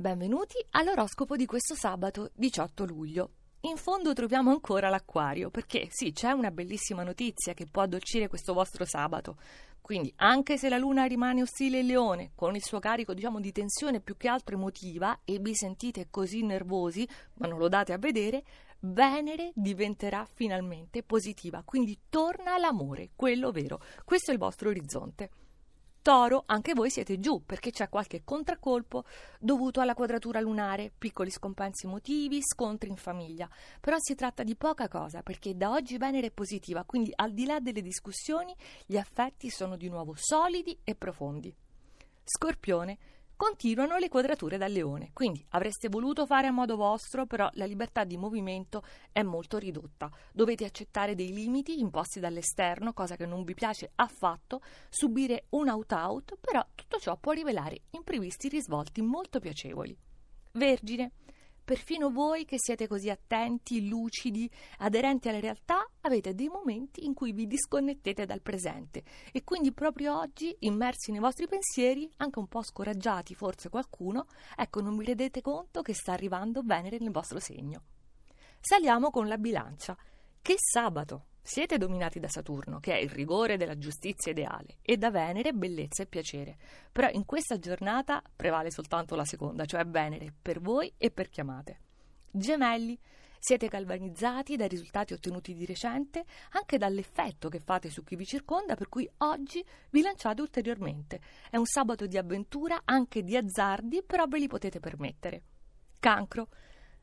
Benvenuti all'oroscopo di questo sabato 18 luglio. In fondo troviamo ancora l'acquario, perché sì, c'è una bellissima notizia che può addolcire questo vostro sabato. Quindi, anche se la luna rimane ostile in leone, con il suo carico, diciamo, di tensione più che altro emotiva, e vi sentite così nervosi, ma non lo date a vedere, Venere diventerà finalmente positiva, quindi torna l'amore, quello vero. Questo è il vostro orizzonte. Toro, anche voi siete giù perché c'è qualche contraccolpo dovuto alla quadratura lunare, piccoli scompensi emotivi, scontri in famiglia. Però si tratta di poca cosa perché da oggi Venere è positiva, quindi al di là delle discussioni gli affetti sono di nuovo solidi e profondi. Scorpione, continuano le quadrature dal leone, quindi avreste voluto fare a modo vostro, però la libertà di movimento è molto ridotta. Dovete accettare dei limiti imposti dall'esterno, cosa che non vi piace affatto, subire un out-out, però tutto ciò può rivelare imprevisti risvolti molto piacevoli. Vergine, Perfino voi che siete così attenti, lucidi, aderenti alla realtà, avete dei momenti in cui vi disconnettete dal presente e quindi proprio oggi, immersi nei vostri pensieri, anche un po' scoraggiati forse qualcuno, ecco non vi rendete conto che sta arrivando Venere nel vostro segno. Saliamo con la bilancia. Che sabato! Siete dominati da Saturno, che è il rigore della giustizia ideale, e da Venere bellezza e piacere. Però in questa giornata prevale soltanto la seconda, cioè Venere, per voi e per chiamate. Gemelli, siete galvanizzati dai risultati ottenuti di recente, anche dall'effetto che fate su chi vi circonda, per cui oggi vi lanciate ulteriormente. È un sabato di avventura, anche di azzardi, però ve li potete permettere. Cancro,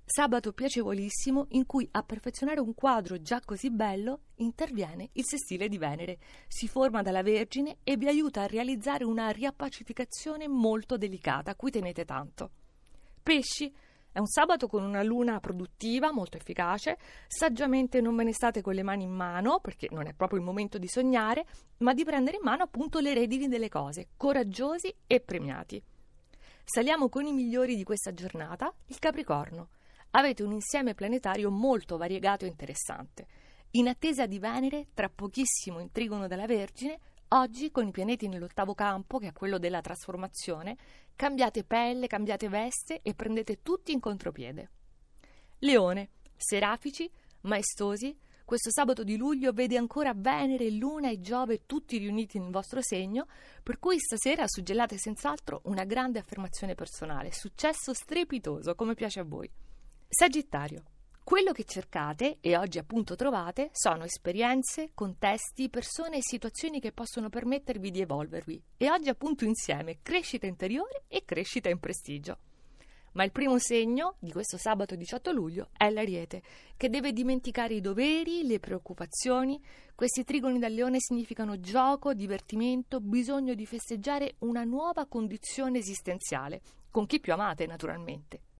Sabato piacevolissimo in cui a perfezionare un quadro già così bello interviene il sestile di Venere. Si forma dalla Vergine e vi aiuta a realizzare una riappacificazione molto delicata a cui tenete tanto. Pesci è un sabato con una luna produttiva, molto efficace. Saggiamente non ve ne state con le mani in mano, perché non è proprio il momento di sognare, ma di prendere in mano appunto le redini delle cose, coraggiosi e premiati. Saliamo con i migliori di questa giornata, il Capricorno avete un insieme planetario molto variegato e interessante. In attesa di Venere, tra pochissimo in trigono della Vergine, oggi con i pianeti nell'ottavo campo, che è quello della trasformazione, cambiate pelle, cambiate veste e prendete tutti in contropiede. Leone, serafici, maestosi, questo sabato di luglio vede ancora Venere, Luna e Giove tutti riuniti nel vostro segno, per cui stasera suggellate senz'altro una grande affermazione personale, successo strepitoso, come piace a voi. Sagittario. Quello che cercate e oggi appunto trovate sono esperienze, contesti, persone e situazioni che possono permettervi di evolvervi e oggi appunto insieme crescita interiore e crescita in prestigio. Ma il primo segno di questo sabato 18 luglio è l'ariete, che deve dimenticare i doveri, le preoccupazioni. Questi trigoni dal leone significano gioco, divertimento, bisogno di festeggiare una nuova condizione esistenziale, con chi più amate naturalmente.